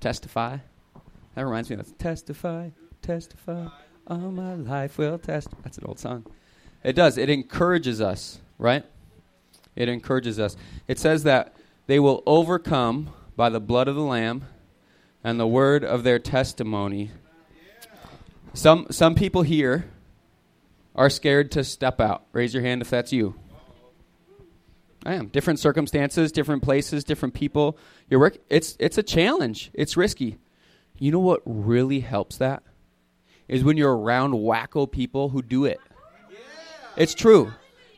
Testify. That reminds me of testify, testify. All my life will test. That's an old song. It does. It encourages us, right? It encourages us. It says that they will overcome by the blood of the Lamb and the word of their testimony. Some, some people here are scared to step out. Raise your hand if that's you. I am. Different circumstances, different places, different people. Your work, it's, it's a challenge. It's risky. You know what really helps that? Is when you're around wacko people who do it. It's true.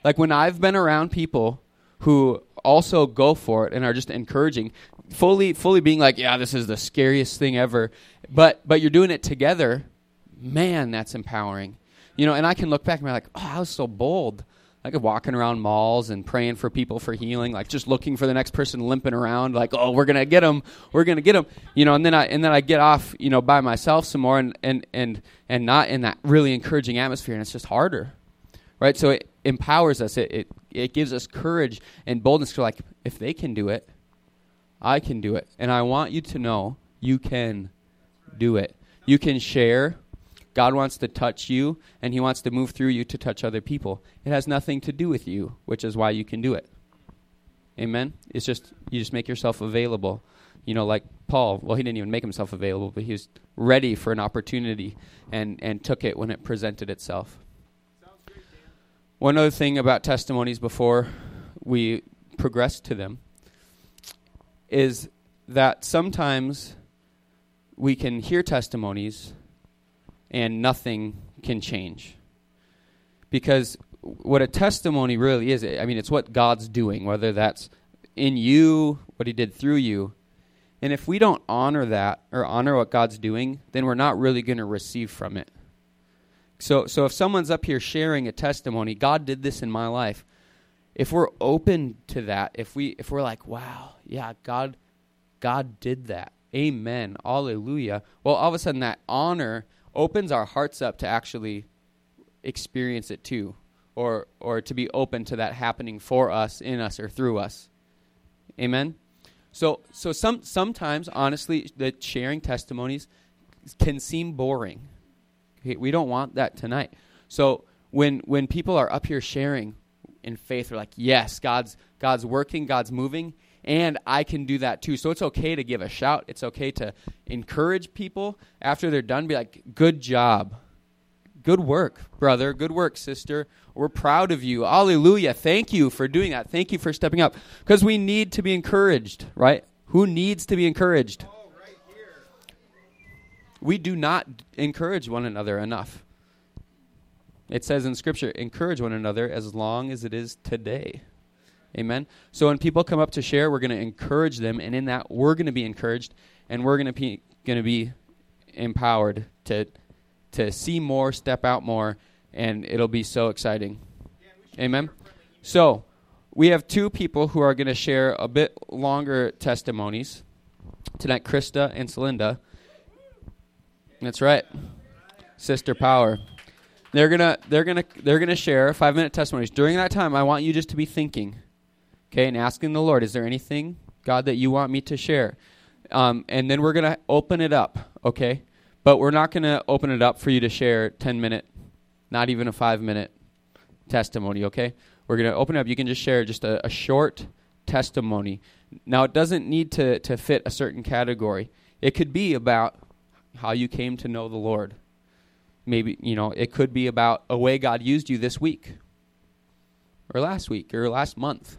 Like when I've been around people who also go for it and are just encouraging, fully fully being like, yeah, this is the scariest thing ever, but but you're doing it together, man, that's empowering. You know, and I can look back and be like, oh, I was so bold. Like walking around malls and praying for people for healing, like just looking for the next person limping around, like, oh, we're gonna get them, we're gonna get them, you know. And then I and then I get off, you know, by myself some more, and and and and not in that really encouraging atmosphere, and it's just harder right? So it empowers us. It, it, it gives us courage and boldness to like, if they can do it, I can do it. And I want you to know you can do it. You can share. God wants to touch you, and He wants to move through you to touch other people. It has nothing to do with you, which is why you can do it. Amen? It's just, you just make yourself available. You know, like Paul, well, he didn't even make himself available, but he was ready for an opportunity and, and took it when it presented itself. One other thing about testimonies before we progress to them is that sometimes we can hear testimonies and nothing can change. Because what a testimony really is, I mean, it's what God's doing, whether that's in you, what He did through you. And if we don't honor that or honor what God's doing, then we're not really going to receive from it. So, so if someone's up here sharing a testimony, God did this in my life. If we're open to that, if we if we're like, wow, yeah, God, God did that. Amen. Hallelujah. Well, all of a sudden that honor opens our hearts up to actually experience it too, or or to be open to that happening for us, in us, or through us. Amen. So so some sometimes honestly, the sharing testimonies can seem boring we don't want that tonight. So when when people are up here sharing in faith, they're like, yes, God's God's working, God's moving, and I can do that too. So it's okay to give a shout. It's okay to encourage people after they're done. Be like, good job. Good work, brother. Good work, sister. We're proud of you. Hallelujah. Thank you for doing that. Thank you for stepping up. Because we need to be encouraged, right? Who needs to be encouraged? we do not encourage one another enough. It says in Scripture, encourage one another as long as it is today. Amen. So when people come up to share, we're going to encourage them, and in that, we're going to be encouraged, and we're going to be going to be empowered to to see more, step out more, and it'll be so exciting. Amen. So we have two people who are going to share a bit longer testimonies tonight, Krista and Celinda. That's right. Sister Power. They're gonna they're gonna they're gonna share five minute testimonies. During that time, I want you just to be thinking, okay, and asking the Lord, is there anything, God, that you want me to share? Um, and then we're gonna open it up, okay? But we're not gonna open it up for you to share ten minute, not even a five minute testimony, okay? We're gonna open it up. You can just share just a, a short testimony. Now it doesn't need to to fit a certain category. It could be about how you came to know the Lord. Maybe, you know, it could be about a way God used you this week or last week or last month.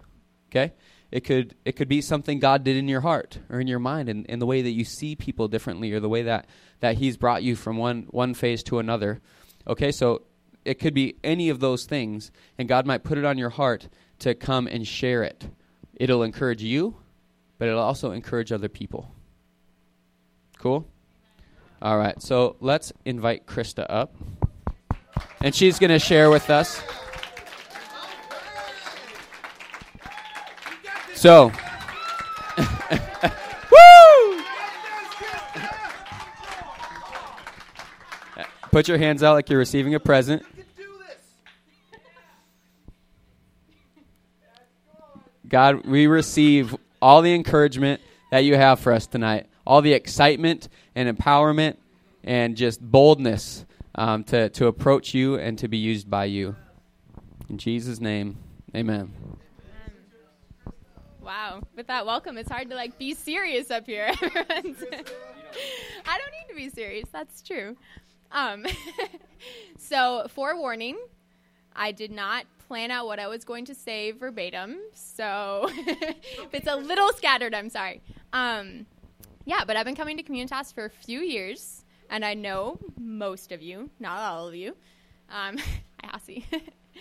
Okay? It could it could be something God did in your heart or in your mind and in, in the way that you see people differently or the way that, that He's brought you from one one phase to another. Okay, so it could be any of those things, and God might put it on your heart to come and share it. It'll encourage you, but it'll also encourage other people. Cool? All right, so let's invite Krista up. And she's going to share with us. So, woo! Put your hands out like you're receiving a present. God, we receive all the encouragement that you have for us tonight all the excitement and empowerment and just boldness um, to, to approach you and to be used by you. In Jesus' name, amen. Wow, with that welcome, it's hard to like be serious up here. I don't need to be serious. That's true. Um, so, forewarning, I did not plan out what I was going to say verbatim. So, if it's a little scattered, I'm sorry. Um, yeah, but I've been coming to Communitas for a few years, and I know most of you, not all of you. Um, hi, Hassie.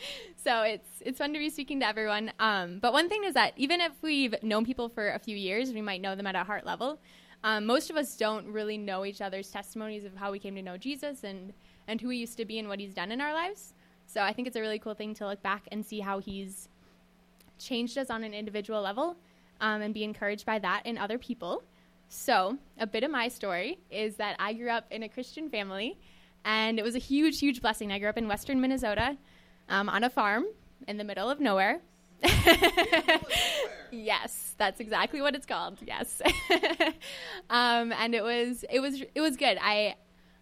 so it's it's fun to be speaking to everyone. Um, but one thing is that even if we've known people for a few years, we might know them at a heart level. Um, most of us don't really know each other's testimonies of how we came to know Jesus and and who he used to be and what he's done in our lives. So I think it's a really cool thing to look back and see how he's changed us on an individual level um, and be encouraged by that in other people. So, a bit of my story is that I grew up in a Christian family, and it was a huge, huge blessing. I grew up in western Minnesota um, on a farm in the middle of nowhere. yes, that's exactly what it's called. Yes, um, and it was it was it was good. I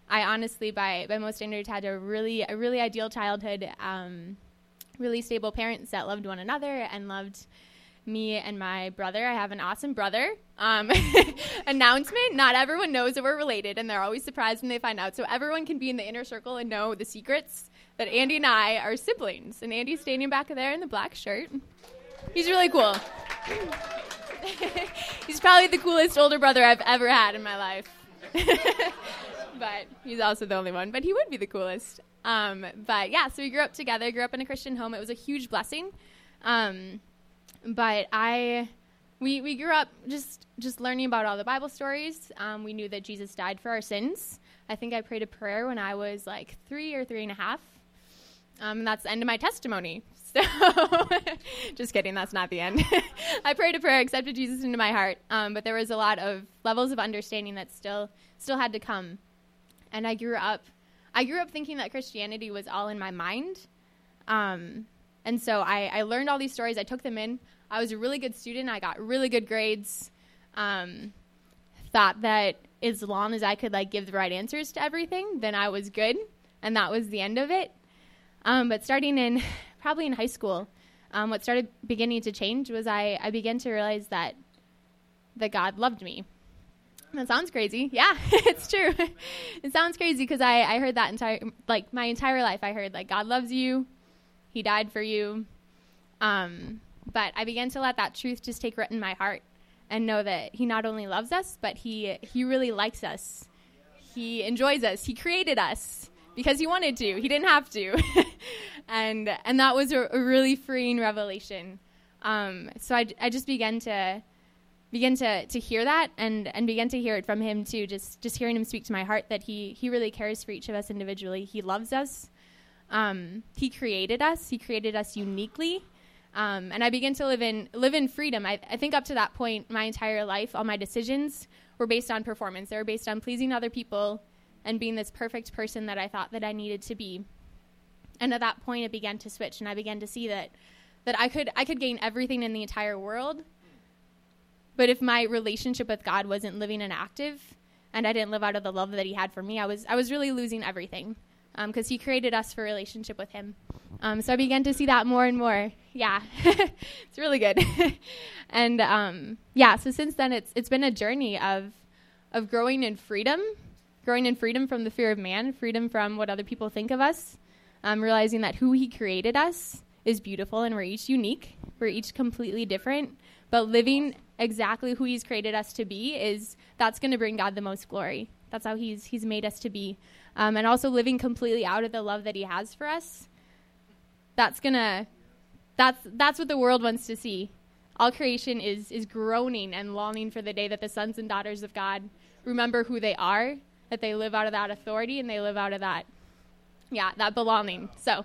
I honestly, by by most standards, had a really a really ideal childhood. Um, really stable parents that loved one another and loved me and my brother. I have an awesome brother. Um, announcement: Not everyone knows that we're related, and they're always surprised when they find out. So everyone can be in the inner circle and know the secrets that Andy and I are siblings. And Andy's standing back there in the black shirt. He's really cool. he's probably the coolest older brother I've ever had in my life. but he's also the only one. But he would be the coolest. Um, but yeah, so we grew up together. Grew up in a Christian home. It was a huge blessing. Um, but I, we we grew up just just learning about all the Bible stories. Um, we knew that Jesus died for our sins. I think I prayed a prayer when I was like three or three and a half. Um, and that's the end of my testimony. So, just kidding, that's not the end. I prayed a prayer, accepted Jesus into my heart, um, but there was a lot of levels of understanding that still still had to come. And I grew up, I grew up thinking that Christianity was all in my mind. Um, and so I, I learned all these stories. I took them in. I was a really good student. I got really good grades. Um, thought that as long as I could like give the right answers to everything, then I was good, and that was the end of it. Um, but starting in probably in high school, um, what started beginning to change was I, I began to realize that that God loved me. That sounds crazy. Yeah, it's true. it sounds crazy because I, I heard that entire like my entire life. I heard like God loves you, He died for you. Um, but I began to let that truth just take root in my heart and know that He not only loves us, but He He really likes us. He enjoys us. He created us because he wanted to. He didn't have to, and and that was a, a really freeing revelation. Um, so I, I just began to begin to to hear that and and begin to hear it from him too. Just just hearing him speak to my heart that he he really cares for each of us individually. He loves us. Um, he created us. He created us uniquely. Um, and I began to live in live in freedom. I, I think up to that point, my entire life, all my decisions were based on performance. They were based on pleasing other people and being this perfect person that I thought that I needed to be. And at that point it began to switch and I began to see that that I could I could gain everything in the entire world. But if my relationship with God wasn't living and active and I didn't live out of the love that he had for me, I was I was really losing everything. because um, he created us for relationship with him. Um, so I began to see that more and more. Yeah, it's really good. and um, yeah, so since then it's it's been a journey of of growing in freedom growing in freedom from the fear of man, freedom from what other people think of us, um, realizing that who He created us is beautiful and we're each unique, we're each completely different, but living exactly who He's created us to be is that's going to bring God the most glory. That's how He's He's made us to be, um, and also living completely out of the love that He has for us. That's gonna that's that's what the world wants to see. All creation is is groaning and longing for the day that the sons and daughters of God remember who they are that they live out of that authority and they live out of that, yeah, that belonging. So,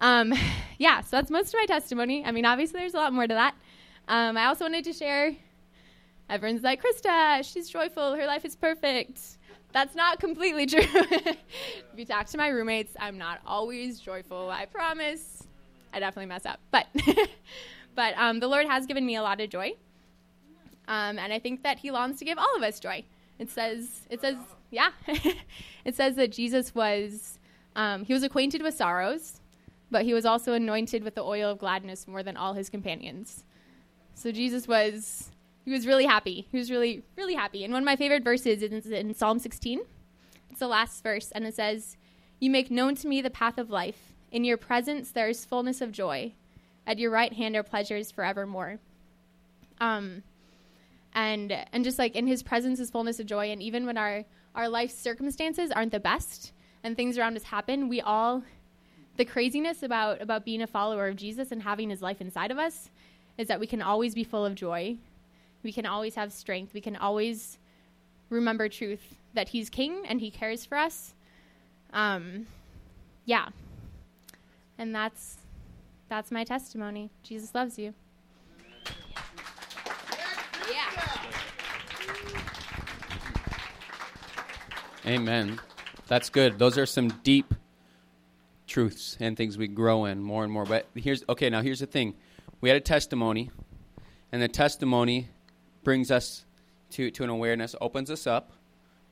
um, yeah, so that's most of my testimony. I mean, obviously, there's a lot more to that. Um, I also wanted to share. Everyone's like, Krista, she's joyful. Her life is perfect. That's not completely true. if you talk to my roommates, I'm not always joyful. I promise. I definitely mess up, but but um, the Lord has given me a lot of joy. Um, and I think that he longs to give all of us joy. It says, it says, yeah, it says that Jesus was, um, he was acquainted with sorrows, but he was also anointed with the oil of gladness more than all his companions. So Jesus was, he was really happy. He was really, really happy. And one of my favorite verses is in Psalm 16. It's the last verse, and it says, You make known to me the path of life. In your presence there is fullness of joy. At your right hand are pleasures forevermore. Um, and and just like in his presence is fullness of joy and even when our our life circumstances aren't the best and things around us happen. We all the craziness about about being a follower of jesus and having his life inside of us is that we can always be full of joy. We can always have strength. We can always remember truth that he's king and he cares for us. Um yeah. And that's that's my testimony. Jesus loves you Amen. That's good. Those are some deep truths and things we grow in more and more. But here's okay, now here's the thing. We had a testimony, and the testimony brings us to, to an awareness, opens us up,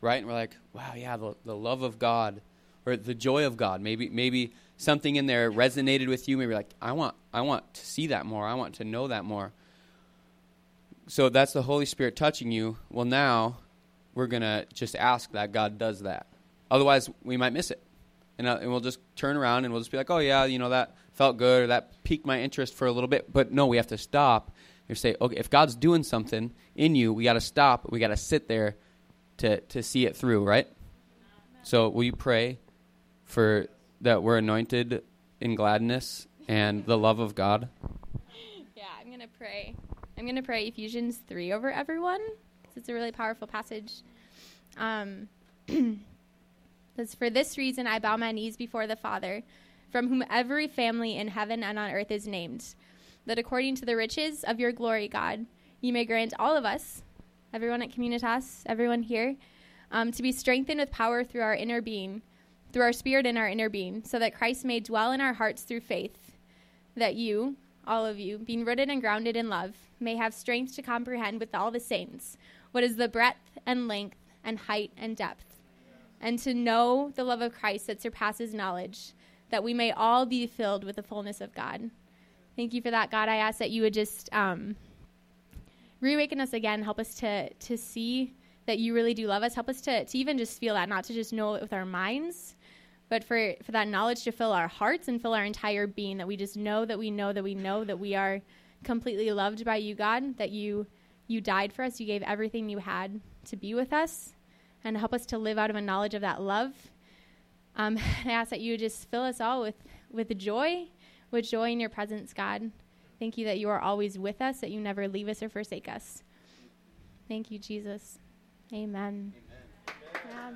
right? And we're like, wow, yeah, the, the love of God or the joy of God. Maybe maybe something in there resonated with you. Maybe like, I want I want to see that more. I want to know that more. So that's the Holy Spirit touching you. Well, now we're going to just ask that God does that. Otherwise, we might miss it. And, uh, and we'll just turn around and we'll just be like, oh, yeah, you know, that felt good or that piqued my interest for a little bit. But no, we have to stop and say, okay, if God's doing something in you, we got to stop. We got to sit there to, to see it through, right? So will you pray for that we're anointed in gladness and the love of God? Yeah, I'm going to pray. I'm going to pray Ephesians 3 over everyone it's a really powerful passage. Um, says, For this reason I bow my knees before the Father, from whom every family in heaven and on earth is named, that according to the riches of your glory, God, you may grant all of us, everyone at Communitas, everyone here, um, to be strengthened with power through our inner being, through our spirit in our inner being, so that Christ may dwell in our hearts through faith, that you, all of you, being rooted and grounded in love, may have strength to comprehend with all the saints what is the breadth and length and height and depth, and to know the love of Christ that surpasses knowledge, that we may all be filled with the fullness of God. Thank you for that, God. I ask that you would just um, reawaken us again, help us to to see that you really do love us. Help us to, to even just feel that, not to just know it with our minds, but for, for that knowledge to fill our hearts and fill our entire being, that we just know that we know that we know that we are completely loved by you, God, that you you died for us. You gave everything you had to be with us and help us to live out of a knowledge of that love. Um, I ask that you just fill us all with, with joy, with joy in your presence, God. Thank you that you are always with us, that you never leave us or forsake us. Thank you, Jesus. Amen. Amen. Yeah.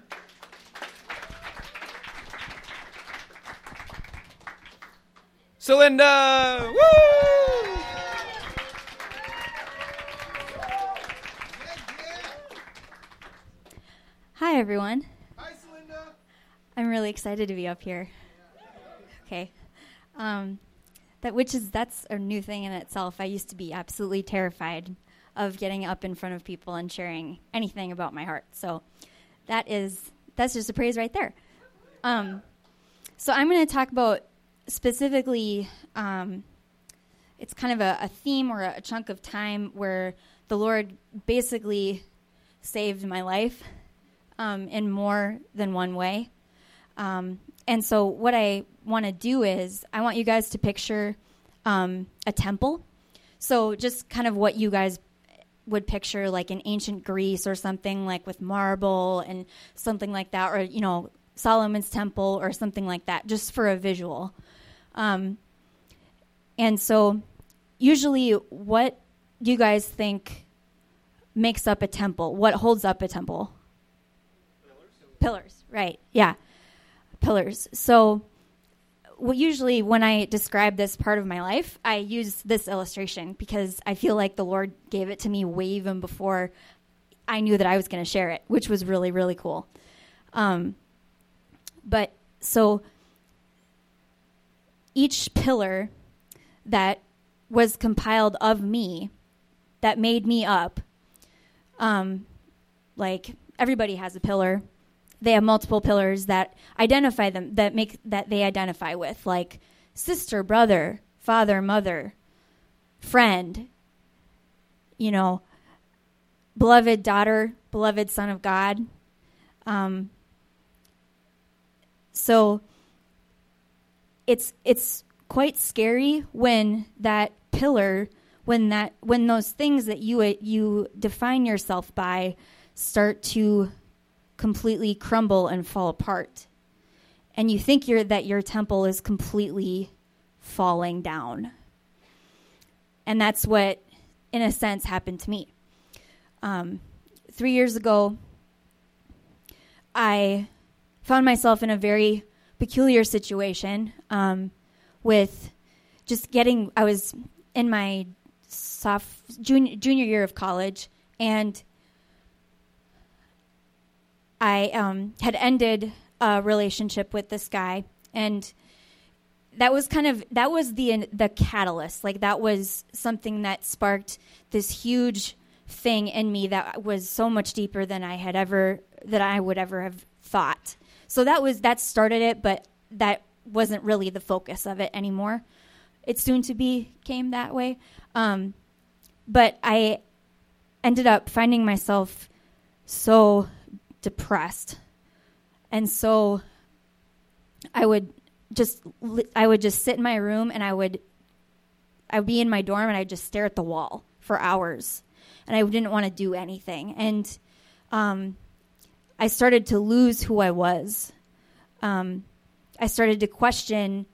Celinda! Woo! Hi, everyone. Hi, Celinda. I'm really excited to be up here. Okay. Um, that which is that's a new thing in itself. I used to be absolutely terrified of getting up in front of people and sharing anything about my heart. So that is that's just a praise right there. Um, so I'm going to talk about specifically. Um, it's kind of a, a theme or a, a chunk of time where the Lord basically saved my life um, in more than one way. Um, and so, what I want to do is, I want you guys to picture um, a temple. So, just kind of what you guys would picture, like in ancient Greece or something, like with marble and something like that, or, you know, Solomon's temple or something like that, just for a visual. Um, and so, usually, what do you guys think makes up a temple? What holds up a temple? Pillars, right. Yeah. Pillars. So, well, usually when I describe this part of my life, I use this illustration because I feel like the Lord gave it to me way even before I knew that I was going to share it, which was really, really cool. Um, but so each pillar that was compiled of me, that made me up, Um, like everybody has a pillar. They have multiple pillars that identify them, that make that they identify with, like sister, brother, father, mother, friend. You know, beloved daughter, beloved son of God. Um, so it's it's quite scary when that pillar when that when those things that you you define yourself by start to completely crumble and fall apart. And you think that your temple is completely falling down. And that's what in a sense happened to me. Um, three years ago i found myself in a very peculiar situation um, with just getting i was in my soft junior, junior year of college, and I um, had ended a relationship with this guy, and that was kind of that was the the catalyst. Like that was something that sparked this huge thing in me that was so much deeper than I had ever that I would ever have thought. So that was that started it, but that wasn't really the focus of it anymore. It soon to be came that way. Um, but I ended up finding myself so depressed. And so I would just I would just sit in my room and I would I would be in my dorm and I'd just stare at the wall for hours. And I didn't want to do anything. And um, I started to lose who I was. Um, I started to question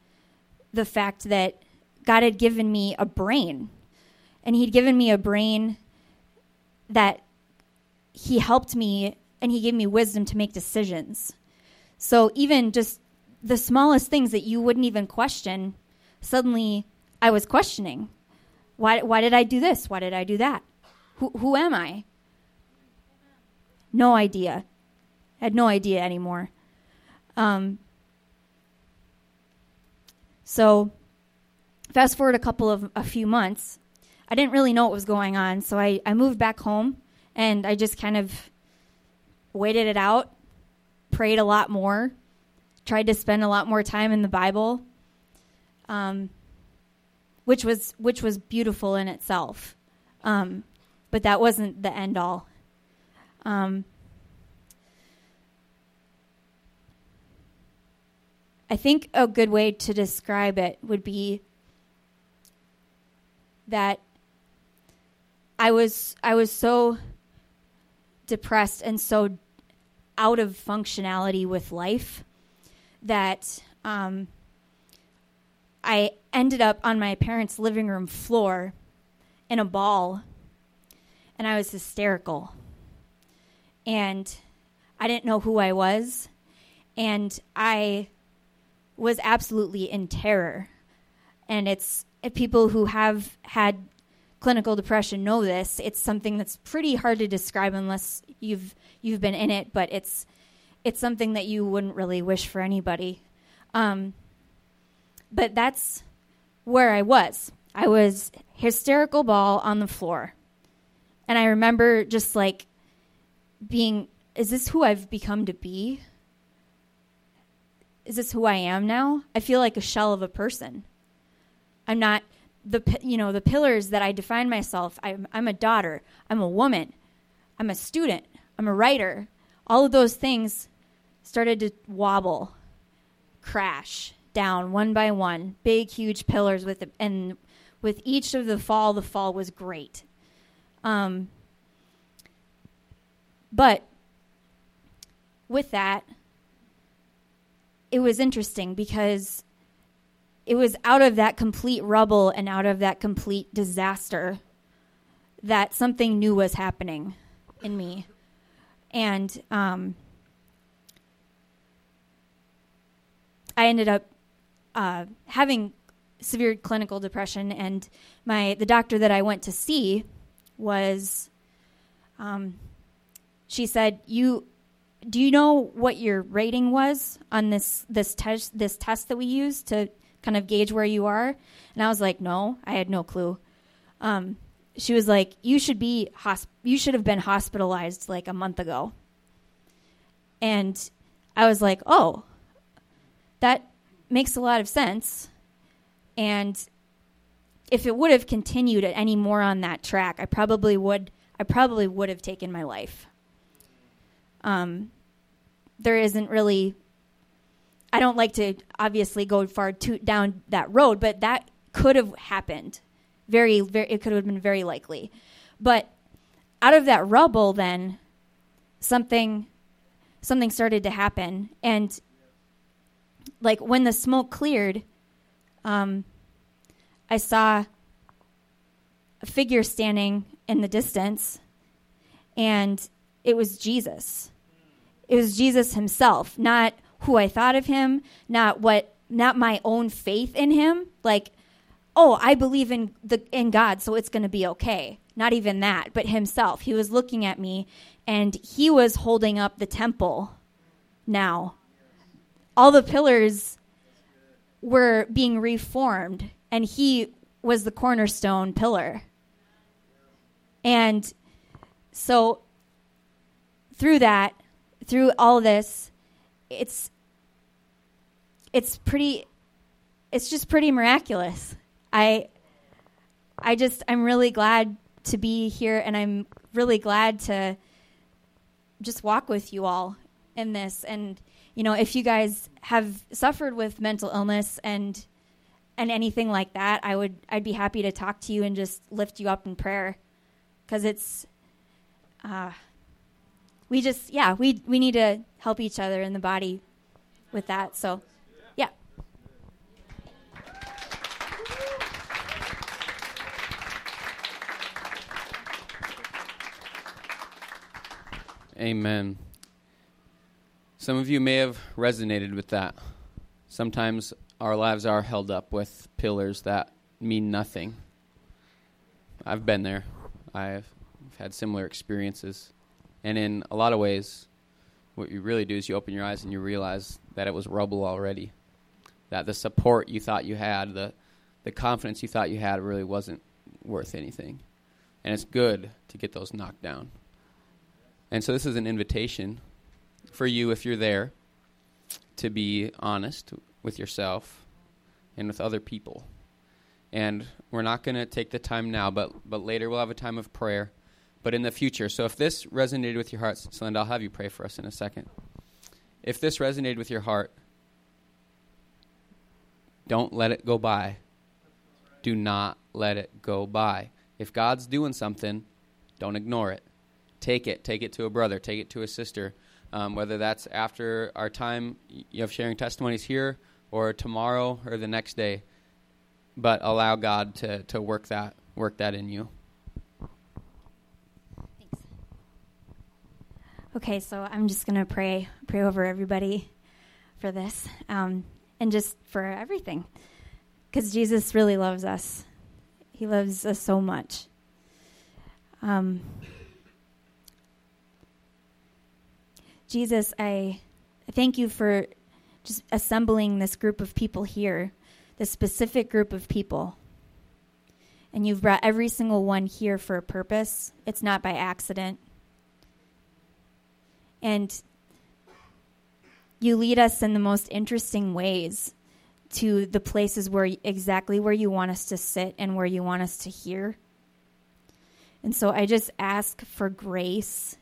the fact that God had given me a brain and he'd given me a brain that he helped me and he gave me wisdom to make decisions. So even just the smallest things that you wouldn't even question, suddenly I was questioning. Why, why did I do this? Why did I do that? Who, who am I? No idea. I had no idea anymore. Um, so, fast forward a couple of a few months, I didn't really know what was going on. So I, I moved back home and I just kind of waited it out, prayed a lot more, tried to spend a lot more time in the Bible, um, which was which was beautiful in itself. Um, but that wasn't the end all. Um, I think a good way to describe it would be that I was I was so depressed and so out of functionality with life that um, I ended up on my parents' living room floor in a ball, and I was hysterical. And I didn't know who I was, and I was absolutely in terror. And it's people who have had clinical depression know this. It's something that's pretty hard to describe unless you've you've been in it, but it's it's something that you wouldn't really wish for anybody. Um, but that's where I was. I was hysterical ball on the floor. And I remember just like being is this who I've become to be? Is this who I am now? I feel like a shell of a person. I'm not the you know the pillars that I define myself. I'm, I'm a daughter. I'm a woman. I'm a student. I'm a writer. All of those things started to wobble, crash down one by one. Big, huge pillars with the, and with each of the fall, the fall was great. Um, but with that, it was interesting because it was out of that complete rubble and out of that complete disaster that something new was happening in me. And um, I ended up uh, having severe clinical depression, and my the doctor that I went to see was, um, she said, "You do you know what your rating was on this this test this test that we use to kind of gauge where you are? And I was like, no, I had no clue. Um, she was like, "You should be hosp- you should have been hospitalized like a month ago." And I was like, "Oh, that makes a lot of sense." And if it would have continued any more on that track, I probably would I probably would have taken my life. Um, there isn't really I don't like to obviously go far to, down that road, but that could have happened. Very, very, it could have been very likely. But out of that rubble, then something, something started to happen, and like when the smoke cleared, um, I saw a figure standing in the distance, and it was Jesus. It was Jesus himself, not who I thought of him, not what not my own faith in him, like oh, I believe in the in God, so it's going to be okay. Not even that, but himself. He was looking at me and he was holding up the temple now. All the pillars were being reformed and he was the cornerstone pillar. And so through that, through all this, it's it's pretty it's just pretty miraculous. I I just I'm really glad to be here and I'm really glad to just walk with you all in this and you know if you guys have suffered with mental illness and and anything like that I would I'd be happy to talk to you and just lift you up in prayer cuz it's uh we just yeah we we need to help each other in the body with that so yeah. Amen. Some of you may have resonated with that. Sometimes our lives are held up with pillars that mean nothing. I've been there. I've had similar experiences. And in a lot of ways, what you really do is you open your eyes and you realize that it was rubble already. That the support you thought you had, the, the confidence you thought you had, really wasn't worth anything. And it's good to get those knocked down. And so this is an invitation for you, if you're there, to be honest with yourself and with other people. And we're not going to take the time now, but, but later we'll have a time of prayer. But in the future, so if this resonated with your heart, Celinda, I'll have you pray for us in a second. If this resonated with your heart, don't let it go by. Do not let it go by. If God's doing something, don't ignore it take it. Take it to a brother. Take it to a sister. Um, whether that's after our time of sharing testimonies here, or tomorrow, or the next day. But allow God to, to work that work that in you. Okay, so I'm just gonna pray pray over everybody for this, um, and just for everything, because Jesus really loves us. He loves us so much. Um, Jesus, I thank you for just assembling this group of people here, this specific group of people. And you've brought every single one here for a purpose. It's not by accident. And you lead us in the most interesting ways to the places where exactly where you want us to sit and where you want us to hear. And so I just ask for grace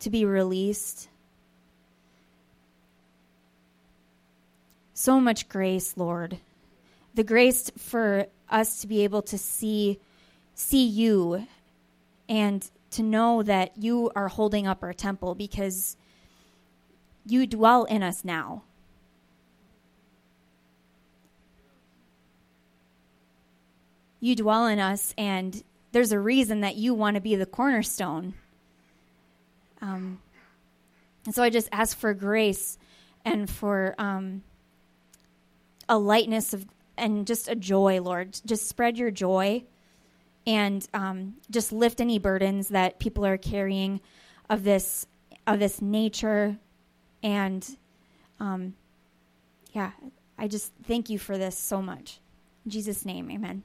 to be released so much grace, Lord. The grace for us to be able to see see you and to know that you are holding up our temple because you dwell in us now. You dwell in us, and there's a reason that you want to be the cornerstone. Um, and so I just ask for grace and for um, a lightness of and just a joy, Lord. Just spread your joy and um, just lift any burdens that people are carrying of this of this nature. And um, yeah i just thank you for this so much. In jesus name amen.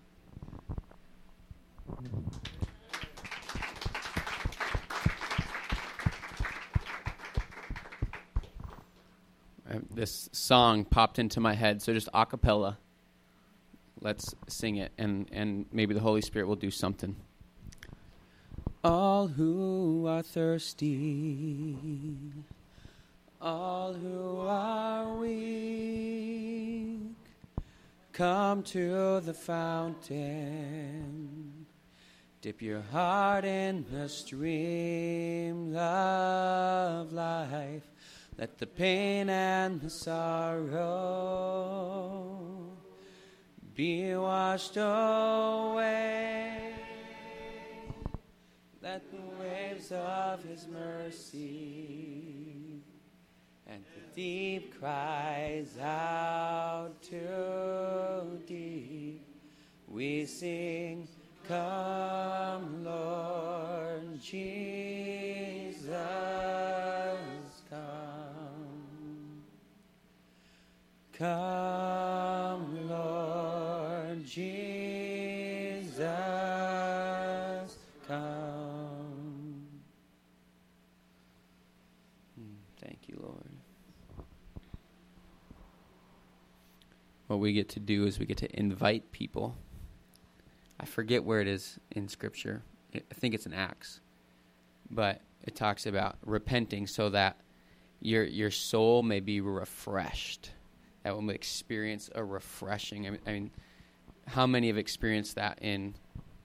Uh, this song popped into my head so just a cappella. Let's sing it, and, and maybe the Holy Spirit will do something. All who are thirsty, all who are weak, come to the fountain. Dip your heart in the stream of life. Let the pain and the sorrow be washed away. Let the waves of his mercy and the deep cries out to deep. We sing, Come, Lord Jesus, come. Come, Jesus, come. Hmm, Thank you, Lord. What we get to do is we get to invite people. I forget where it is in Scripture. I think it's in Acts, but it talks about repenting so that your your soul may be refreshed. That will experience a refreshing. I mean, I mean, how many have experienced that in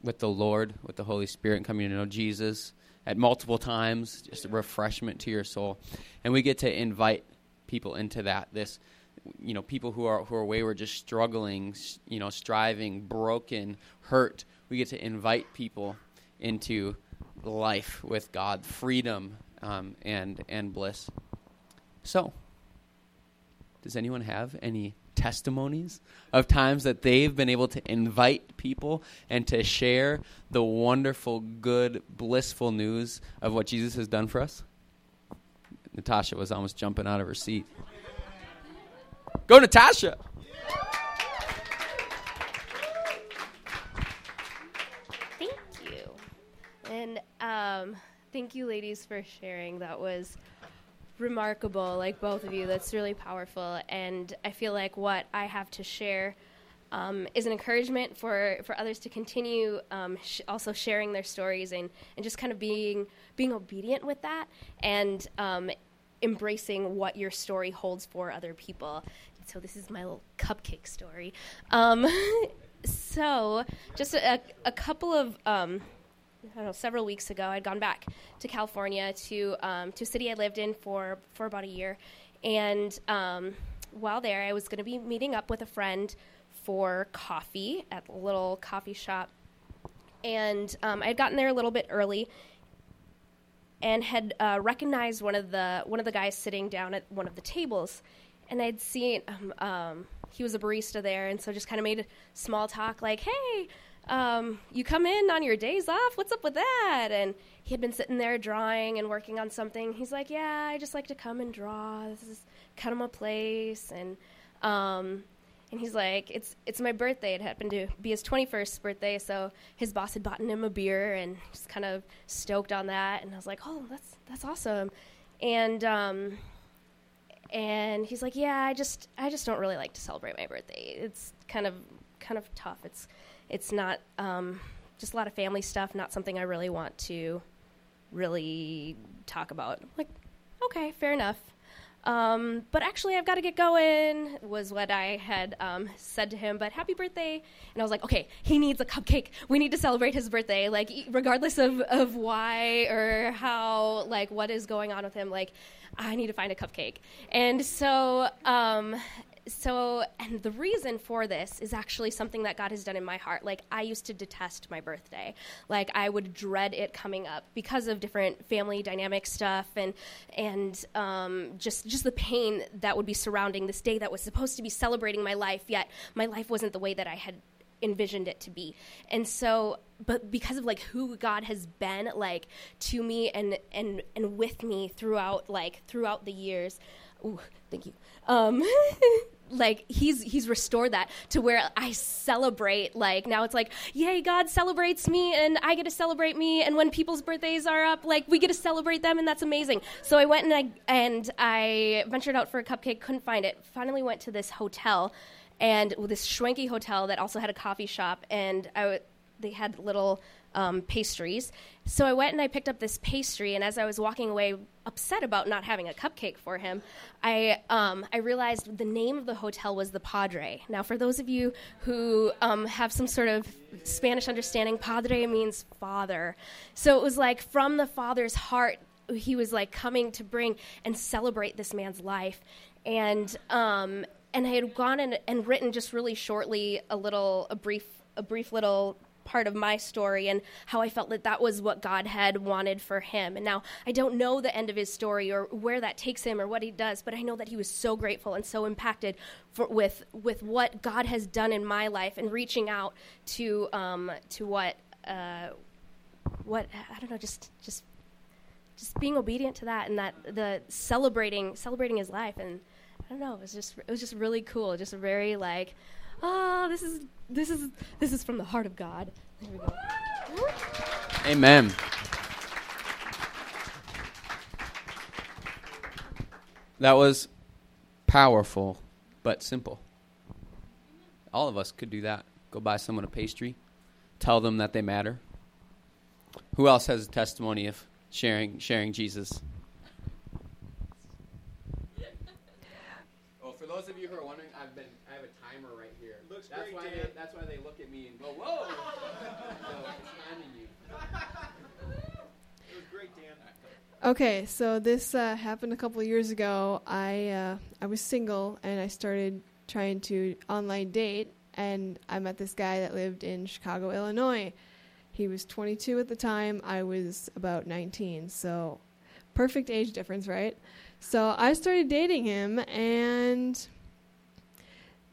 with the Lord, with the Holy Spirit, and coming to know Jesus at multiple times? Just a refreshment to your soul, and we get to invite people into that. This, you know, people who are who are wayward, just struggling, you know, striving, broken, hurt. We get to invite people into life with God, freedom, um, and and bliss. So, does anyone have any testimonies of times that they've been able to invite people and to share the wonderful, good, blissful news of what Jesus has done for us? Natasha was almost jumping out of her seat. Go, Natasha! Thank you. And um, thank you, ladies, for sharing. That was remarkable, like both of you. That's really powerful. And I feel like what I have to share um, is an encouragement for, for others to continue um, sh- also sharing their stories and, and just kind of being, being obedient with that and um, embracing what your story holds for other people. So, this is my little cupcake story. Um, so, just a, a couple of um, I don't know, several weeks ago, I'd gone back to California to um, to a city I lived in for for about a year, and um, while there, I was going to be meeting up with a friend for coffee at a little coffee shop, and um, I had gotten there a little bit early, and had uh, recognized one of the one of the guys sitting down at one of the tables, and I'd seen um, um, he was a barista there, and so just kind of made a small talk like, "Hey, um, you come in on your days off? What's up with that?" And he had been sitting there drawing and working on something. He's like, "Yeah, I just like to come and draw. This is kind of my place." And um, and he's like, "It's it's my birthday. It happened to be his 21st birthday, so his boss had bought him a beer, and he's kind of stoked on that." And I was like, "Oh, that's that's awesome." And um, and he's like, "Yeah, I just I just don't really like to celebrate my birthday. It's kind of kind of tough. It's it's not um, just a lot of family stuff. Not something I really want to really talk about." I'm like, okay, fair enough. Um, but actually, I've got to get going, was what I had um, said to him. But happy birthday. And I was like, okay, he needs a cupcake. We need to celebrate his birthday. Like, regardless of, of why or how, like, what is going on with him, like, I need to find a cupcake. And so, um, so, and the reason for this is actually something that God has done in my heart. Like, I used to detest my birthday. Like, I would dread it coming up because of different family dynamic stuff and and um, just just the pain that would be surrounding this day that was supposed to be celebrating my life. Yet, my life wasn't the way that I had envisioned it to be. And so, but because of like who God has been like to me and and and with me throughout like throughout the years. Ooh, thank you. Um, like he's he's restored that to where I celebrate like now it's like yay God celebrates me and I get to celebrate me and when people's birthdays are up like we get to celebrate them and that's amazing. So I went and I and I ventured out for a cupcake, couldn't find it. Finally went to this hotel and this schwanky hotel that also had a coffee shop and I w- they had little um, pastries. So I went and I picked up this pastry, and as I was walking away, upset about not having a cupcake for him, I um, I realized the name of the hotel was the Padre. Now, for those of you who um, have some sort of Spanish understanding, Padre means father. So it was like from the father's heart. He was like coming to bring and celebrate this man's life, and um, and I had gone and, and written just really shortly a little a brief a brief little part of my story and how I felt that that was what God had wanted for him. And now I don't know the end of his story or where that takes him or what he does, but I know that he was so grateful and so impacted for, with with what God has done in my life and reaching out to um, to what uh, what I don't know just just just being obedient to that and that the celebrating celebrating his life and I don't know it was just it was just really cool just very like oh, this is this is this is from the heart of God. There we go. Amen. That was powerful, but simple. All of us could do that. Go buy someone a pastry, tell them that they matter. Who else has a testimony of sharing sharing Jesus? Well, for those of you who are wondering, I've been I have a timer right here. Looks that's great, why Dan. They, that's why they look at me and go, "Whoa!" so it's timing you. It was great, Dan. Okay, so this uh, happened a couple years ago. I uh, I was single and I started trying to online date, and I met this guy that lived in Chicago, Illinois. He was 22 at the time. I was about 19, so perfect age difference, right? So I started dating him, and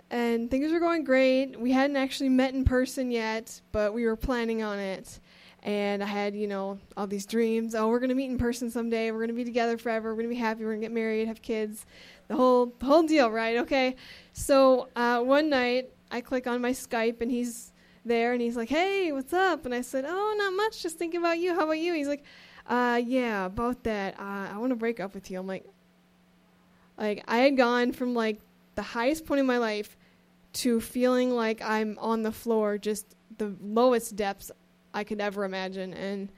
and things were going great. We hadn't actually met in person yet, but we were planning on it and I had, you know, all these dreams. Oh, we're gonna meet in person someday. We're gonna be together forever. We're gonna be happy. We're gonna get married, have kids, the whole the whole deal, right? Okay. So uh, one night I click on my Skype and he's there and he's like, "Hey, what's up?" And I said, "Oh, not much. Just thinking about you. How about you?" He's like, uh, "Yeah, about that. Uh, I want to break up with you." I'm like, like I had gone from like the highest point in my life to feeling like I'm on the floor, just the lowest depths I could ever imagine. And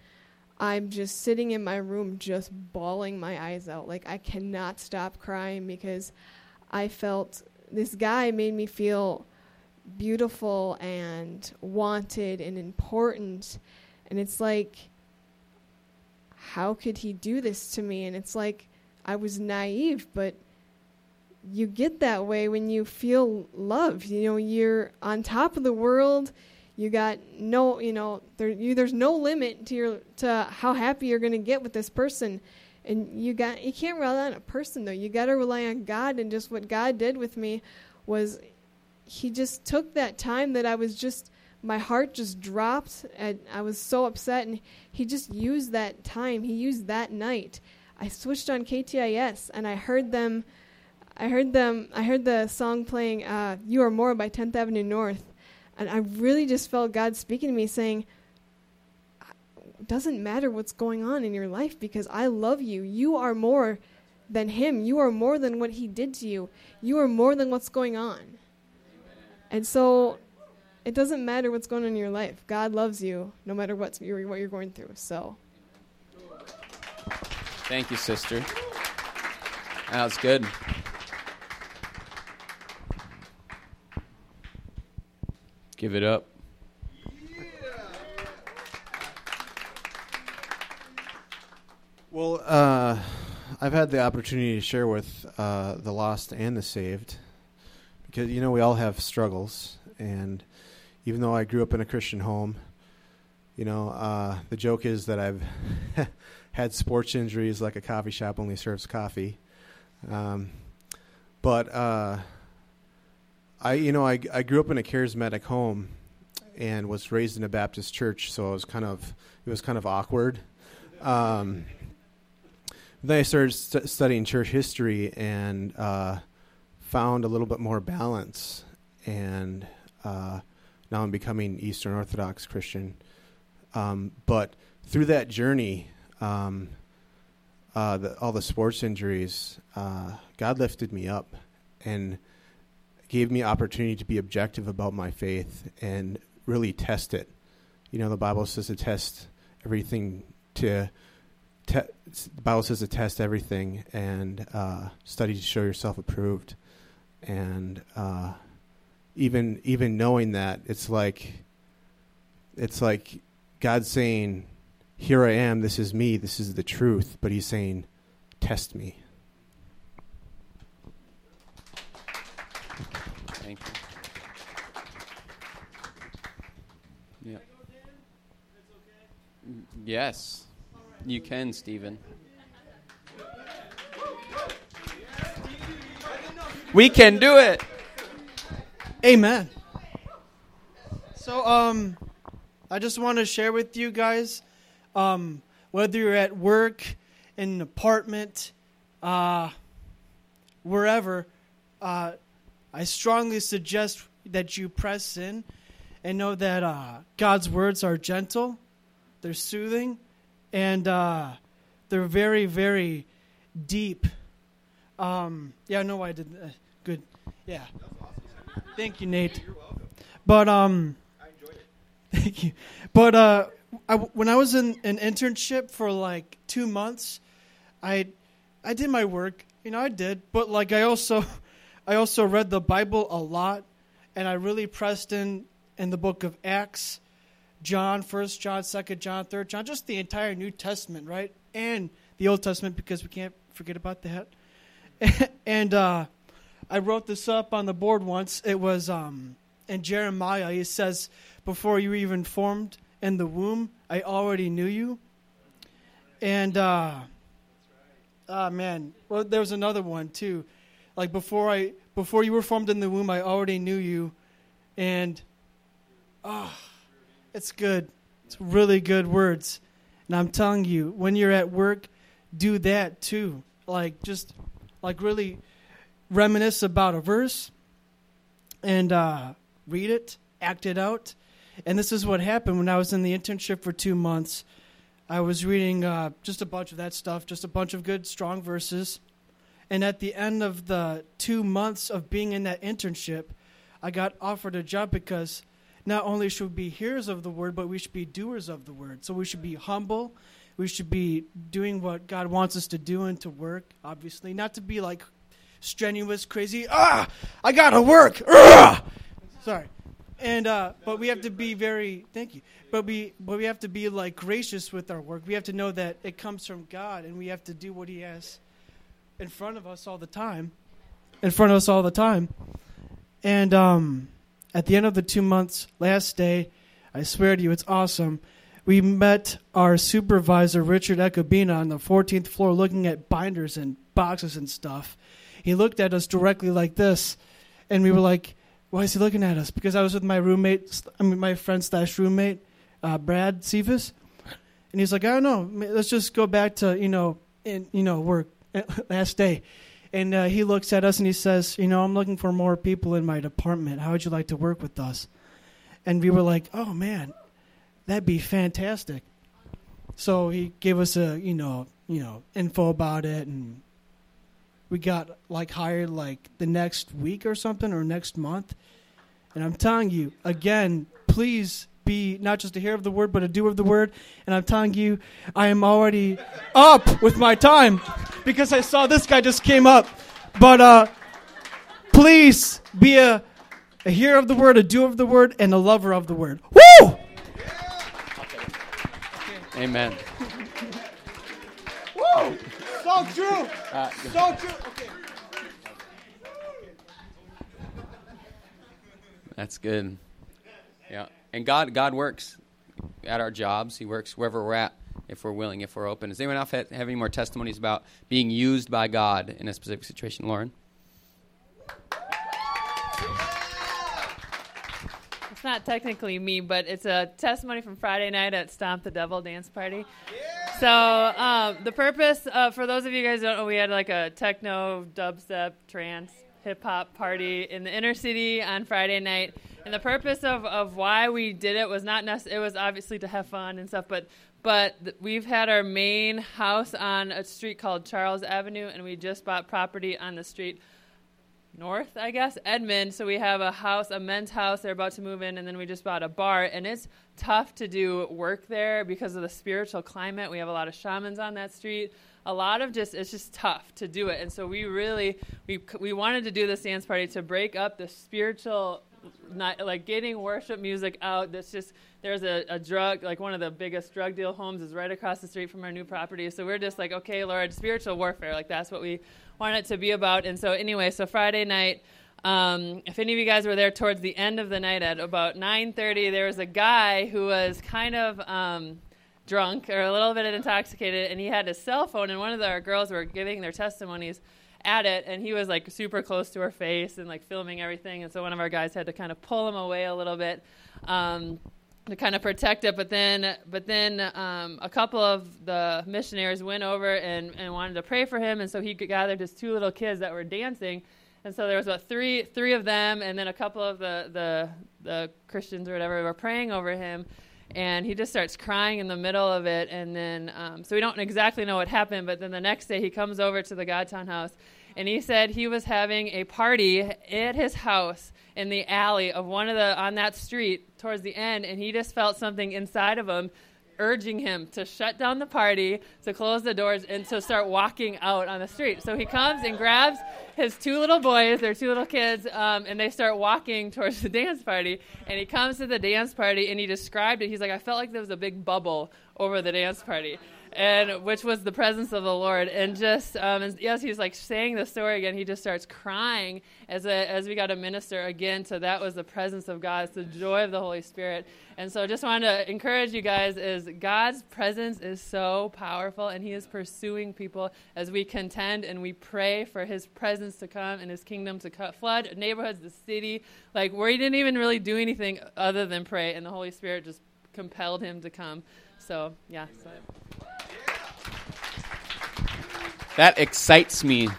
I'm just sitting in my room, just bawling my eyes out. Like, I cannot stop crying because I felt this guy made me feel beautiful and wanted and important. And it's like, how could he do this to me? And it's like, I was naive, but you get that way when you feel loved. You know, you're on top of the world. You got no, you know, there you, there's no limit to your to how happy you're going to get with this person. And you got you can't rely on a person though. You got to rely on God and just what God did with me was he just took that time that I was just my heart just dropped and I was so upset and he just used that time. He used that night. I switched on KTIS and I heard them I heard them. I heard the song playing uh, "You Are More" by 10th Avenue North, and I really just felt God speaking to me, saying, "Doesn't matter what's going on in your life because I love you. You are more than Him. You are more than what He did to you. You are more than what's going on." And so, it doesn't matter what's going on in your life. God loves you no matter what's you're, what you're going through. So, Thank you, sister. That was good. Give it up. Well, uh, I've had the opportunity to share with uh, the lost and the saved because, you know, we all have struggles. And even though I grew up in a Christian home, you know, uh, the joke is that I've had sports injuries like a coffee shop only serves coffee. Um, but uh, I, you know, I, I grew up in a charismatic home and was raised in a Baptist church, so it was kind of it was kind of awkward. Um, then I started st- studying church history and uh, found a little bit more balance, and uh, now I'm becoming Eastern Orthodox Christian. Um, but through that journey, um, uh, the, all the sports injuries, uh, God lifted me up and gave me opportunity to be objective about my faith and really test it. You know, the Bible says to test everything to. Te- the Bible says to test everything and uh, study to show yourself approved, and uh, even even knowing that, it's like it's like God saying, "Here I am. This is me. This is the truth." But He's saying, "Test me." Thank you. Yeah. Mm, Yes, you can, Stephen. We can do it. Amen. So, um, I just want to share with you guys, um, whether you're at work, in an apartment, uh, wherever, uh, I strongly suggest that you press in and know that uh, God's words are gentle, they're soothing, and uh, they're very, very deep. Um, yeah, no, I did. Uh, good. Yeah. Thank you, Nate. You're welcome. But um, thank you. But uh, I, when I was in an internship for like two months, I I did my work. You know, I did. But like, I also I also read the Bible a lot, and I really pressed in in the book of Acts, John, First John, Second John, Third John, just the entire New Testament, right, and the Old Testament because we can't forget about that. and uh, I wrote this up on the board once. It was um, in Jeremiah. He says, "Before you were even formed in the womb, I already knew you." And uh, ah, man, well, there was another one too. Like before I, before you were formed in the womb, I already knew you, and ah, it's good. It's really good words. And I'm telling you, when you're at work, do that too. Like just, like really reminisce about a verse and uh, read it, act it out. And this is what happened when I was in the internship for two months. I was reading uh, just a bunch of that stuff, just a bunch of good, strong verses. And at the end of the two months of being in that internship, I got offered a job because not only should we be hearers of the word, but we should be doers of the word. So we should be humble. We should be doing what God wants us to do and to work, obviously. Not to be like strenuous, crazy, ah, I gotta work, ah! Sorry. And uh, but we have to be very thank you. But we but we have to be like gracious with our work. We have to know that it comes from God, and we have to do what He has in front of us all the time, in front of us all the time. And um, at the end of the two months, last day, I swear to you, it's awesome. We met our supervisor, Richard Ecobina, on the 14th floor looking at binders and boxes and stuff. He looked at us directly like this, and we were like, why is he looking at us? Because I was with my roommate, I mean, my friend slash roommate, uh, Brad Cephas. And he's like, I don't know. Let's just go back to, you know, in, you know, work last day. And uh, he looks at us and he says, You know, I'm looking for more people in my department. How would you like to work with us? And we were like, Oh, man, that'd be fantastic. So he gave us a, you know, you know, info about it and we got like hired like the next week or something or next month. And I'm telling you, again, please be not just a hearer of the word, but a doer of the word. And I'm telling you, I am already up with my time because I saw this guy just came up. But uh, please be a, a hearer of the word, a doer of the word, and a lover of the word. Woo! Amen. Woo! So true. Uh, So true. Okay. That's good. And God God works at our jobs. He works wherever we're at if we're willing, if we're open. Does anyone else have any more testimonies about being used by God in a specific situation, Lauren? It's not technically me, but it's a testimony from Friday night at Stomp the Devil dance party. So um, the purpose, uh, for those of you guys don't know, we had like a techno, dubstep, trance hip hop party in the inner city on Friday night. And the purpose of, of why we did it was not necessarily, it was obviously to have fun and stuff, but but we've had our main house on a street called Charles Avenue, and we just bought property on the street north, I guess, Edmund. So we have a house, a men's house. They're about to move in, and then we just bought a bar. And it's tough to do work there because of the spiritual climate. We have a lot of shamans on that street. A lot of just it's just tough to do it. And so we really we we wanted to do this dance party to break up the spiritual not like getting worship music out. That's just there's a, a drug like one of the biggest drug deal homes is right across the street from our new property. So we're just like, okay, Lord, spiritual warfare. Like that's what we want it to be about. And so anyway, so Friday night. Um, if any of you guys were there towards the end of the night at about 9:30, there was a guy who was kind of um, drunk or a little bit intoxicated, and he had his cell phone. And one of our girls were giving their testimonies at it, and he was like super close to her face and like filming everything. And so one of our guys had to kind of pull him away a little bit. Um, to kind of protect it. But then, but then um, a couple of the missionaries went over and, and wanted to pray for him, and so he gathered his two little kids that were dancing. And so there was about three three of them, and then a couple of the the, the Christians or whatever were praying over him. And he just starts crying in the middle of it, and then um, so we don't exactly know what happened. But then the next day he comes over to the Godtown house, and he said he was having a party at his house in the alley of one of the on that street towards the end, and he just felt something inside of him urging him to shut down the party, to close the doors, and to start walking out on the street. So he comes and grabs his two little boys, their two little kids, um, and they start walking towards the dance party. And he comes to the dance party and he described it. He's like, I felt like there was a big bubble over the dance party and which was the presence of the Lord. And just um, as, yes, he's like saying the story again. He just starts crying as a, as we got to minister again. So that was the presence of God. It's the joy of the Holy Spirit. And so, I just wanted to encourage you guys: is God's presence is so powerful, and He is pursuing people as we contend and we pray for His presence to come and His kingdom to cut, flood neighborhoods, the city. Like where He didn't even really do anything other than pray, and the Holy Spirit just compelled Him to come. So yeah. So. That excites me.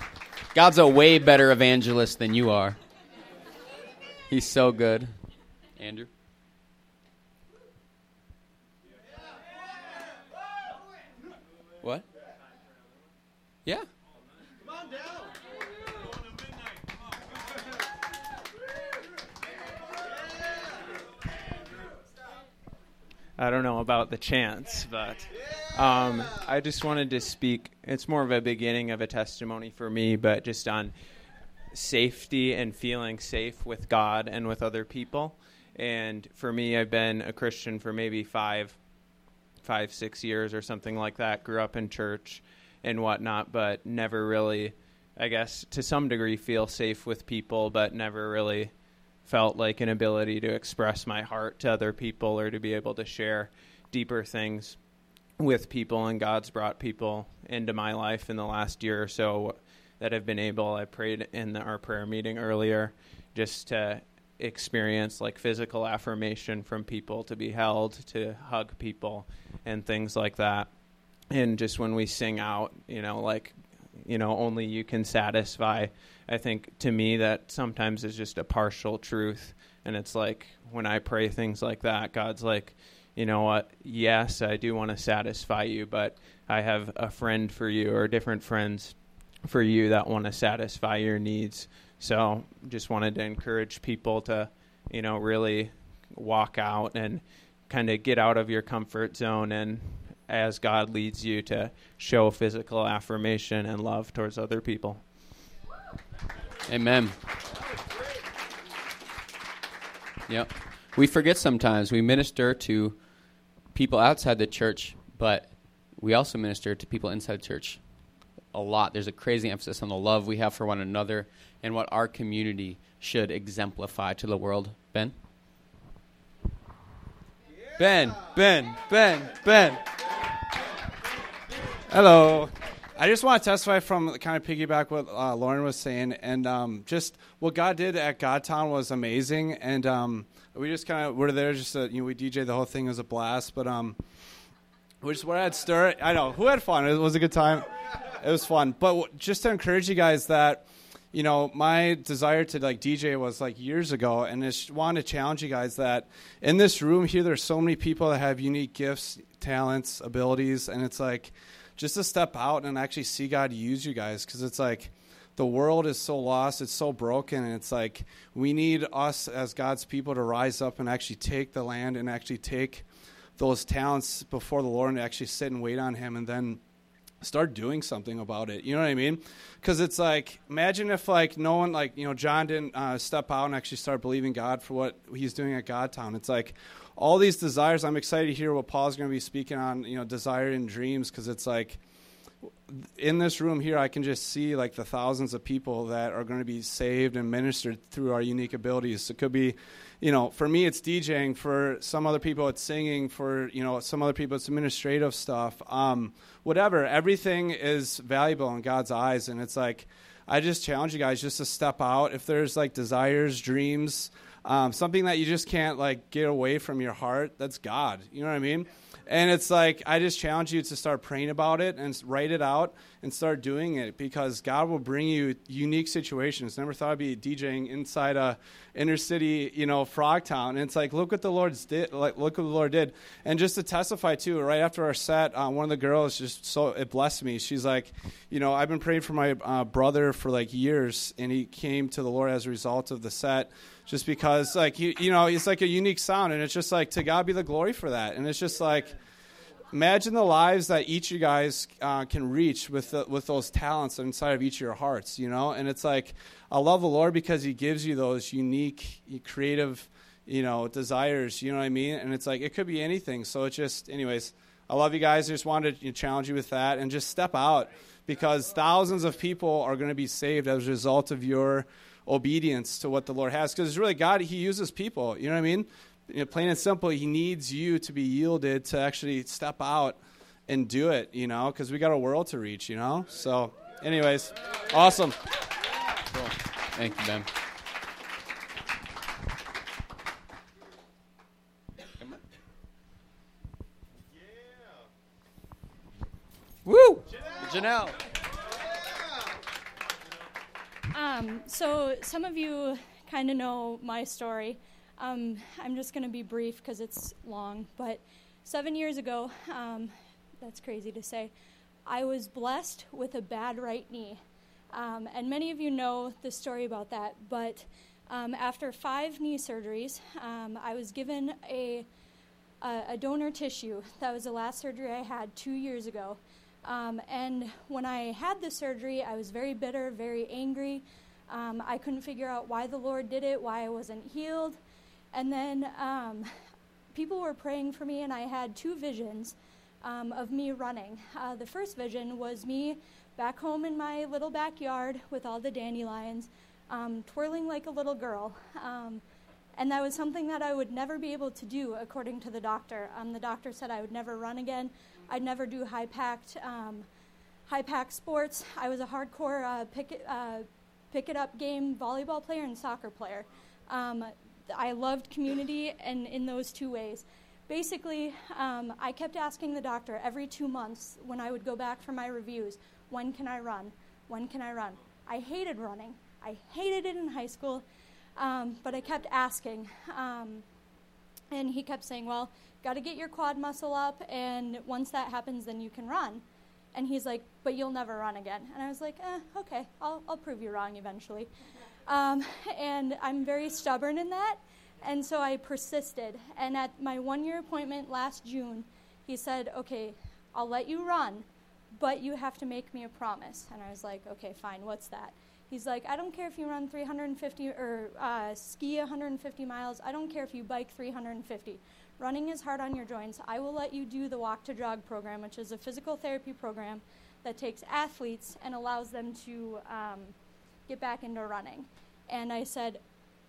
God's a way better evangelist than you are. He's so good. Andrew? What? Yeah. Come on, Dell. I don't know about the chance, but um, I just wanted to speak. It's more of a beginning of a testimony for me, but just on safety and feeling safe with God and with other people. And for me, I've been a Christian for maybe five, five, six years or something like that. Grew up in church and whatnot, but never really, I guess, to some degree, feel safe with people, but never really felt like an ability to express my heart to other people or to be able to share deeper things with people and God's brought people into my life in the last year or so that have been able I prayed in the, our prayer meeting earlier just to experience like physical affirmation from people to be held to hug people and things like that. And just when we sing out you know like you know only you can satisfy i think to me that sometimes is just a partial truth. And it's like when i pray things like that god's like you know what yes i do want to satisfy you but i have a friend for you or different friends for you that want to satisfy your needs so just wanted to encourage people to you know really walk out and kind of get out of your comfort zone and as God leads you to show physical affirmation and love towards other people. Amen. Yep. We forget sometimes we minister to people outside the church, but we also minister to people inside church a lot. There's a crazy emphasis on the love we have for one another and what our community should exemplify to the world. Ben? Ben, Ben, Ben, Ben. Hello. I just want to testify from kind of piggyback what uh, Lauren was saying, and um, just what God did at Godtown was amazing, and um, we just kind of were there. Just uh, you know, we DJ the whole thing was a blast, but um, we just I had stir. I know who had fun. It was a good time. It was fun, but w- just to encourage you guys that you know, my desire to like DJ was like years ago, and I just want to challenge you guys that in this room here, there's so many people that have unique gifts, talents, abilities, and it's like just to step out and actually see God use you guys because it's like the world is so lost, it's so broken, and it's like we need us as God's people to rise up and actually take the land and actually take those talents before the Lord and actually sit and wait on Him and then start doing something about it. You know what I mean? Because it's like, imagine if like no one like you know John didn't uh, step out and actually start believing God for what he's doing at Godtown. It's like all these desires. I'm excited to hear what Paul's going to be speaking on. You know, desire and dreams because it's like in this room here, I can just see like the thousands of people that are going to be saved and ministered through our unique abilities. It could be, you know, for me it's DJing. For some other people it's singing. For you know some other people it's administrative stuff. Um, whatever. Everything is valuable in God's eyes, and it's like I just challenge you guys just to step out. If there's like desires, dreams, um, something that you just can't like get away from your heart, that's God. You know what I mean? And it's like, I just challenge you to start praying about it and write it out and start doing it because God will bring you unique situations. Never thought I'd be DJing inside a inner city, you know, Frogtown. And it's like, look what the Lord's did. Like, look what the Lord did. And just to testify too, right after our set, uh, one of the girls just so it blessed me. She's like, you know, I've been praying for my uh, brother for like years, and he came to the Lord as a result of the set just because like you you know it's like a unique sound and it's just like to god be the glory for that. And it's just like imagine the lives that each of you guys uh, can reach with the, with those talents inside of each of your hearts you know? And it's like i love the lord because he gives you those unique creative you know desires you know what i mean? And it's like it could be anything. So it's just anyways i love you guys. I just wanted to challenge you with that. And just step out because thousands of people are going to be saved as a result of your obedience to what the Lord has. Because it's really, God, He uses people. You know what I mean? You know, plain and simple, He needs you to be yielded to actually step out and do it, you know, because we got a world to reach, you know? So, anyways, awesome. Cool. Thank you, Ben. Woo! Janelle. Um, so some of you kind of know my story. Um, I'm just going to be brief because it's long. But seven years ago, um, that's crazy to say, I was blessed with a bad right knee. Um, and many of you know the story about that. But um, after five knee surgeries, um, I was given a, a, a donor tissue. That was the last surgery I had two years ago. Um, and when I had the surgery, I was very bitter, very angry. Um, I couldn't figure out why the Lord did it, why I wasn't healed. And then um, people were praying for me, and I had two visions um, of me running. Uh, the first vision was me back home in my little backyard with all the dandelions, um, twirling like a little girl. Um, and that was something that I would never be able to do, according to the doctor. the doctor said I would never run again. I'd never do high packed um, high packed sports. I was a hardcore uh, pick it, uh, pick it up game volleyball player and soccer player. Um, I loved community and in those two ways. Basically, um, I kept asking the doctor every two months when I would go back for my reviews, when can I run? When can I run? I hated running. I hated it in high school, um, but I kept asking. Um, and he kept saying, well, got to get your quad muscle up, and once that happens, then you can run. And he's like, but you'll never run again. And I was like, eh, okay, I'll, I'll prove you wrong eventually. Um, and I'm very stubborn in that. And so I persisted. And at my one year appointment last June, he said, okay, I'll let you run, but you have to make me a promise. And I was like, okay, fine, what's that? He's like, I don't care if you run 350 or uh, ski 150 miles. I don't care if you bike 350. Running is hard on your joints. I will let you do the Walk to Jog program, which is a physical therapy program that takes athletes and allows them to um, get back into running. And I said,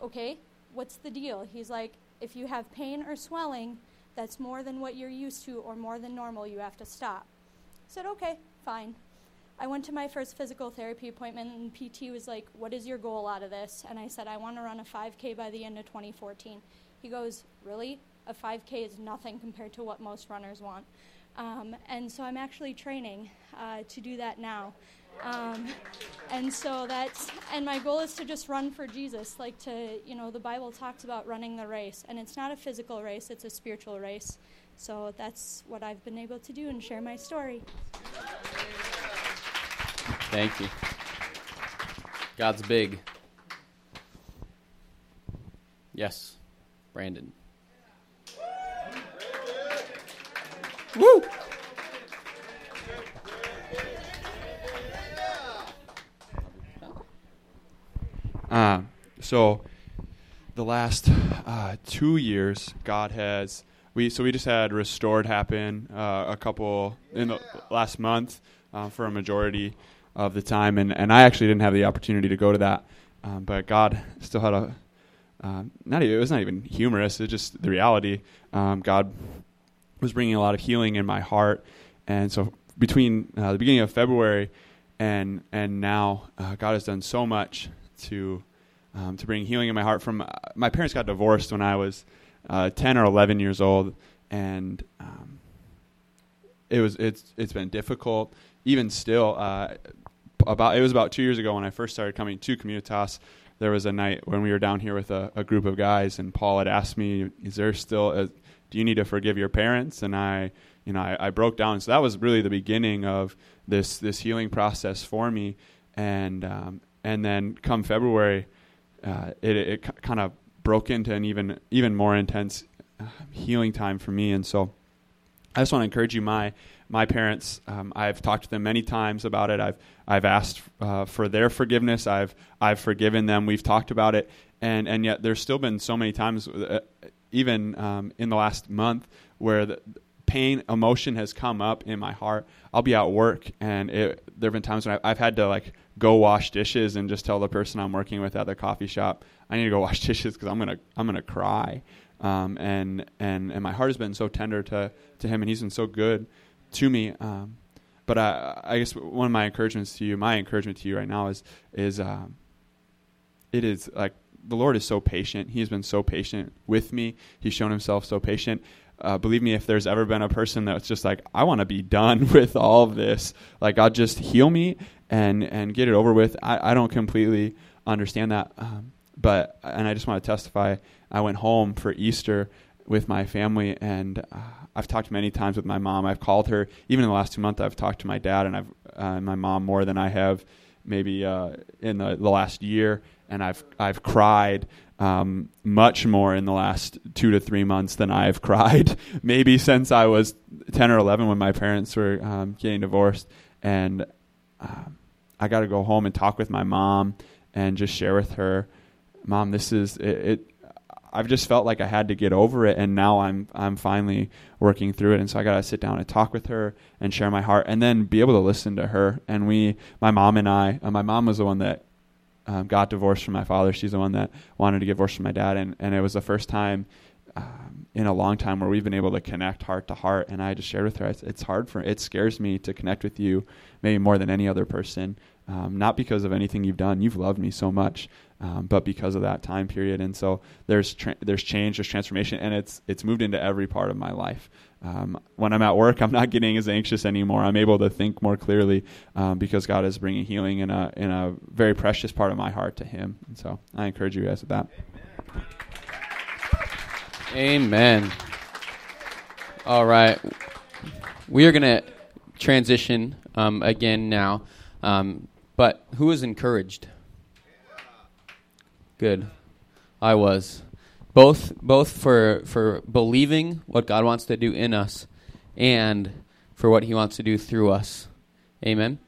okay, what's the deal? He's like, if you have pain or swelling that's more than what you're used to or more than normal, you have to stop. I said, okay, fine. I went to my first physical therapy appointment, and PT was like, What is your goal out of this? And I said, I want to run a 5K by the end of 2014. He goes, Really? a 5K is nothing compared to what most runners want. Um, and so I'm actually training uh, to do that now. Um, and so that's and my goal is to just run for Jesus, like to you know the Bible talks about running the race, and it's not a physical race; it's a spiritual race. So that's what I've been able to do and share my story. Thank you. God's big. Yes, Brandon. Woo! Uh, so the last uh, two years, God has we so we just had restored happen uh, a couple in the last month uh, for a majority of the time, and and I actually didn't have the opportunity to go to that, um, but God still had a um, not even, it was not even humorous. It's just the reality. Um, God was bringing a lot of healing in my heart, and so between uh, the beginning of February and and now, uh, God has done so much to um, to bring healing in my heart. From uh, my parents got divorced when I was uh, ten or eleven years old, and um, it was it's it's been difficult. Even still, uh, about it was about two years ago when I first started coming to Communitas. There was a night when we were down here with a, a group of guys, and Paul had asked me, "Is there still? A, do you need to forgive your parents?" And I, you know, I, I broke down. So that was really the beginning of this this healing process for me. And um, and then come February, uh, it, it c- kind of broke into an even even more intense uh, healing time for me. And so, I just want to encourage you, my my parents. Um, I've talked to them many times about it. I've I've asked uh, for their forgiveness. I've I've forgiven them. We've talked about it, and and yet there's still been so many times, uh, even um, in the last month, where the pain, emotion has come up in my heart. I'll be at work, and it, there have been times when I've, I've had to like go wash dishes and just tell the person I'm working with at the coffee shop, I need to go wash dishes because I'm gonna I'm gonna cry. Um, and and and my heart has been so tender to to him, and he's been so good to me. Um, but I I guess one of my encouragements to you, my encouragement to you right now is is um, it is like the Lord is so patient. He has been so patient with me. He's shown himself so patient. Uh, believe me, if there's ever been a person that's just like, I want to be done with all of this, like God just heal me and and get it over with. I, I don't completely understand that, um, but and I just want to testify. I went home for Easter with my family, and uh, I've talked many times with my mom. I've called her even in the last two months. I've talked to my dad and I've uh, my mom more than I have maybe uh, in the, the last year, and I've I've cried um, much more in the last two to three months than I've cried maybe since I was ten or eleven when my parents were um, getting divorced, and um, I got to go home and talk with my mom and just share with her, mom, this is it, it. I've just felt like I had to get over it, and now I'm I'm finally working through it, and so I got to sit down and talk with her and share my heart, and then be able to listen to her. And we, my mom and I, uh, my mom was the one that um, got divorced from my father. She's the one that wanted to get divorced from my dad, and and it was the first time um, in a long time where we've been able to connect heart to heart. And I just shared with her, it's, hard for it scares me to connect with you, maybe more than any other person. Um, not because of anything you've done. You've loved me so much, um, but because of that time period. And so there's tra- there's change, there's transformation, and it's it's moved into every part of my life. Um, when I'm at work, I'm not getting as anxious anymore. I'm able to think more clearly um, because God is bringing healing in a in a very precious part of my heart to Him. And so I encourage you guys with that. Amen. All right. We are going to transition um, again now. Um, but who is encouraged? Good. I was. Both both for for believing what God wants to do in us and for what he wants to do through us. Amen.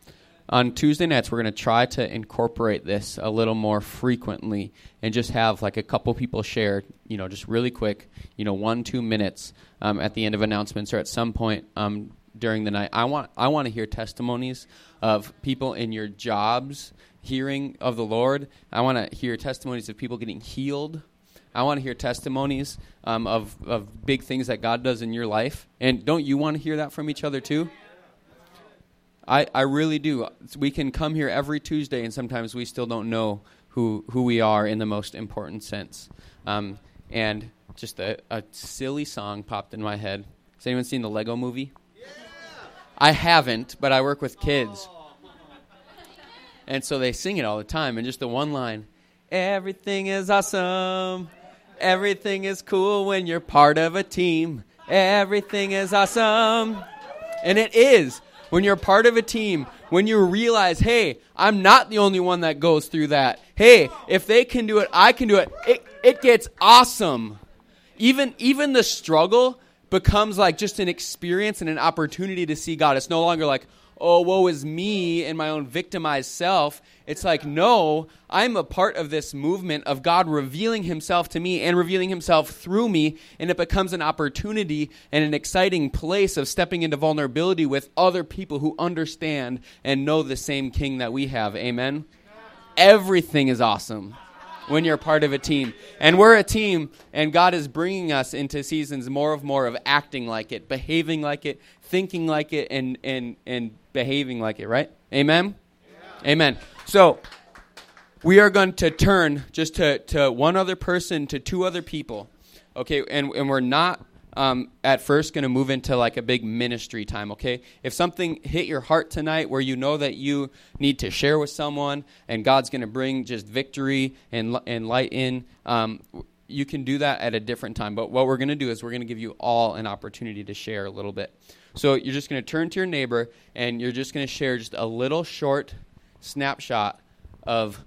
On Tuesday nights we're going to try to incorporate this a little more frequently and just have like a couple people share, you know, just really quick, you know, 1 2 minutes um, at the end of announcements or at some point um, during the night. I want I want to hear testimonies of people in your jobs hearing of the Lord. I want to hear testimonies of people getting healed. I want to hear testimonies um, of of big things that God does in your life. And don't you want to hear that from each other too? I, I really do. We can come here every Tuesday, and sometimes we still don't know who who we are in the most important sense. Um, and just a, a silly song popped in my head. Has anyone seen the Lego movie? I haven't, but I work with kids. And so they sing it all the time. And just the one line Everything is awesome. Everything is cool when you're part of a team. Everything is awesome. And it is. When you're part of a team, when you realize, hey, I'm not the only one that goes through that. Hey, if they can do it, I can do it. It, it gets awesome. Even, even the struggle becomes like just an experience and an opportunity to see God. It's no longer like, oh, woe is me and my own victimized self. It's like, no, I'm a part of this movement of God revealing himself to me and revealing himself through me. And it becomes an opportunity and an exciting place of stepping into vulnerability with other people who understand and know the same king that we have. Amen? Everything is awesome when you're part of a team. And we're a team, and God is bringing us into seasons more of more of acting like it, behaving like it, thinking like it, and, and, and behaving like it, right? Amen? Yeah. Amen. So, we are going to turn just to, to one other person, to two other people. Okay, and, and we're not um, at first going to move into like a big ministry time, okay? If something hit your heart tonight where you know that you need to share with someone and God's going to bring just victory and, and light in, um, you can do that at a different time. But what we're going to do is we're going to give you all an opportunity to share a little bit. So you're just going to turn to your neighbor and you're just going to share just a little short snapshot of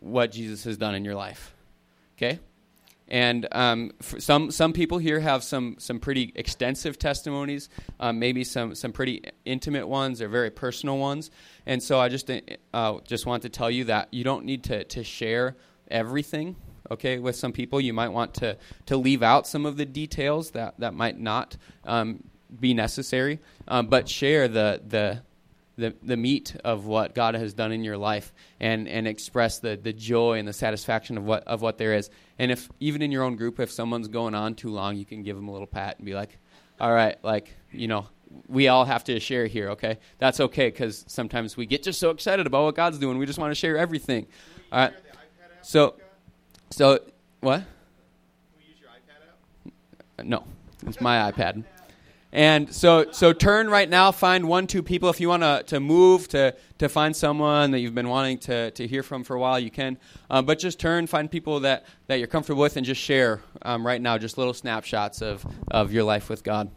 what Jesus has done in your life. Okay? And um, some some people here have some some pretty extensive testimonies, um, maybe some some pretty intimate ones or very personal ones. And so I just uh, just want to tell you that you don't need to to share everything. Okay, with some people, you might want to to leave out some of the details that that might not um, be necessary, um, but share the the the, the meat of what God has done in your life and, and express the, the joy and the satisfaction of what, of what there is. And if, even in your own group, if someone's going on too long, you can give them a little pat and be like, all right, like, you know, we all have to share here, okay? That's okay because sometimes we get just so excited about what God's doing, we just want to share everything. All right. So, so, what? No, it's my iPad. And so, so turn right now, find one, two people. If you want to, to move, to, to find someone that you've been wanting to, to hear from for a while, you can. Um, but just turn, find people that, that you're comfortable with, and just share um, right now, just little snapshots of, of your life with God.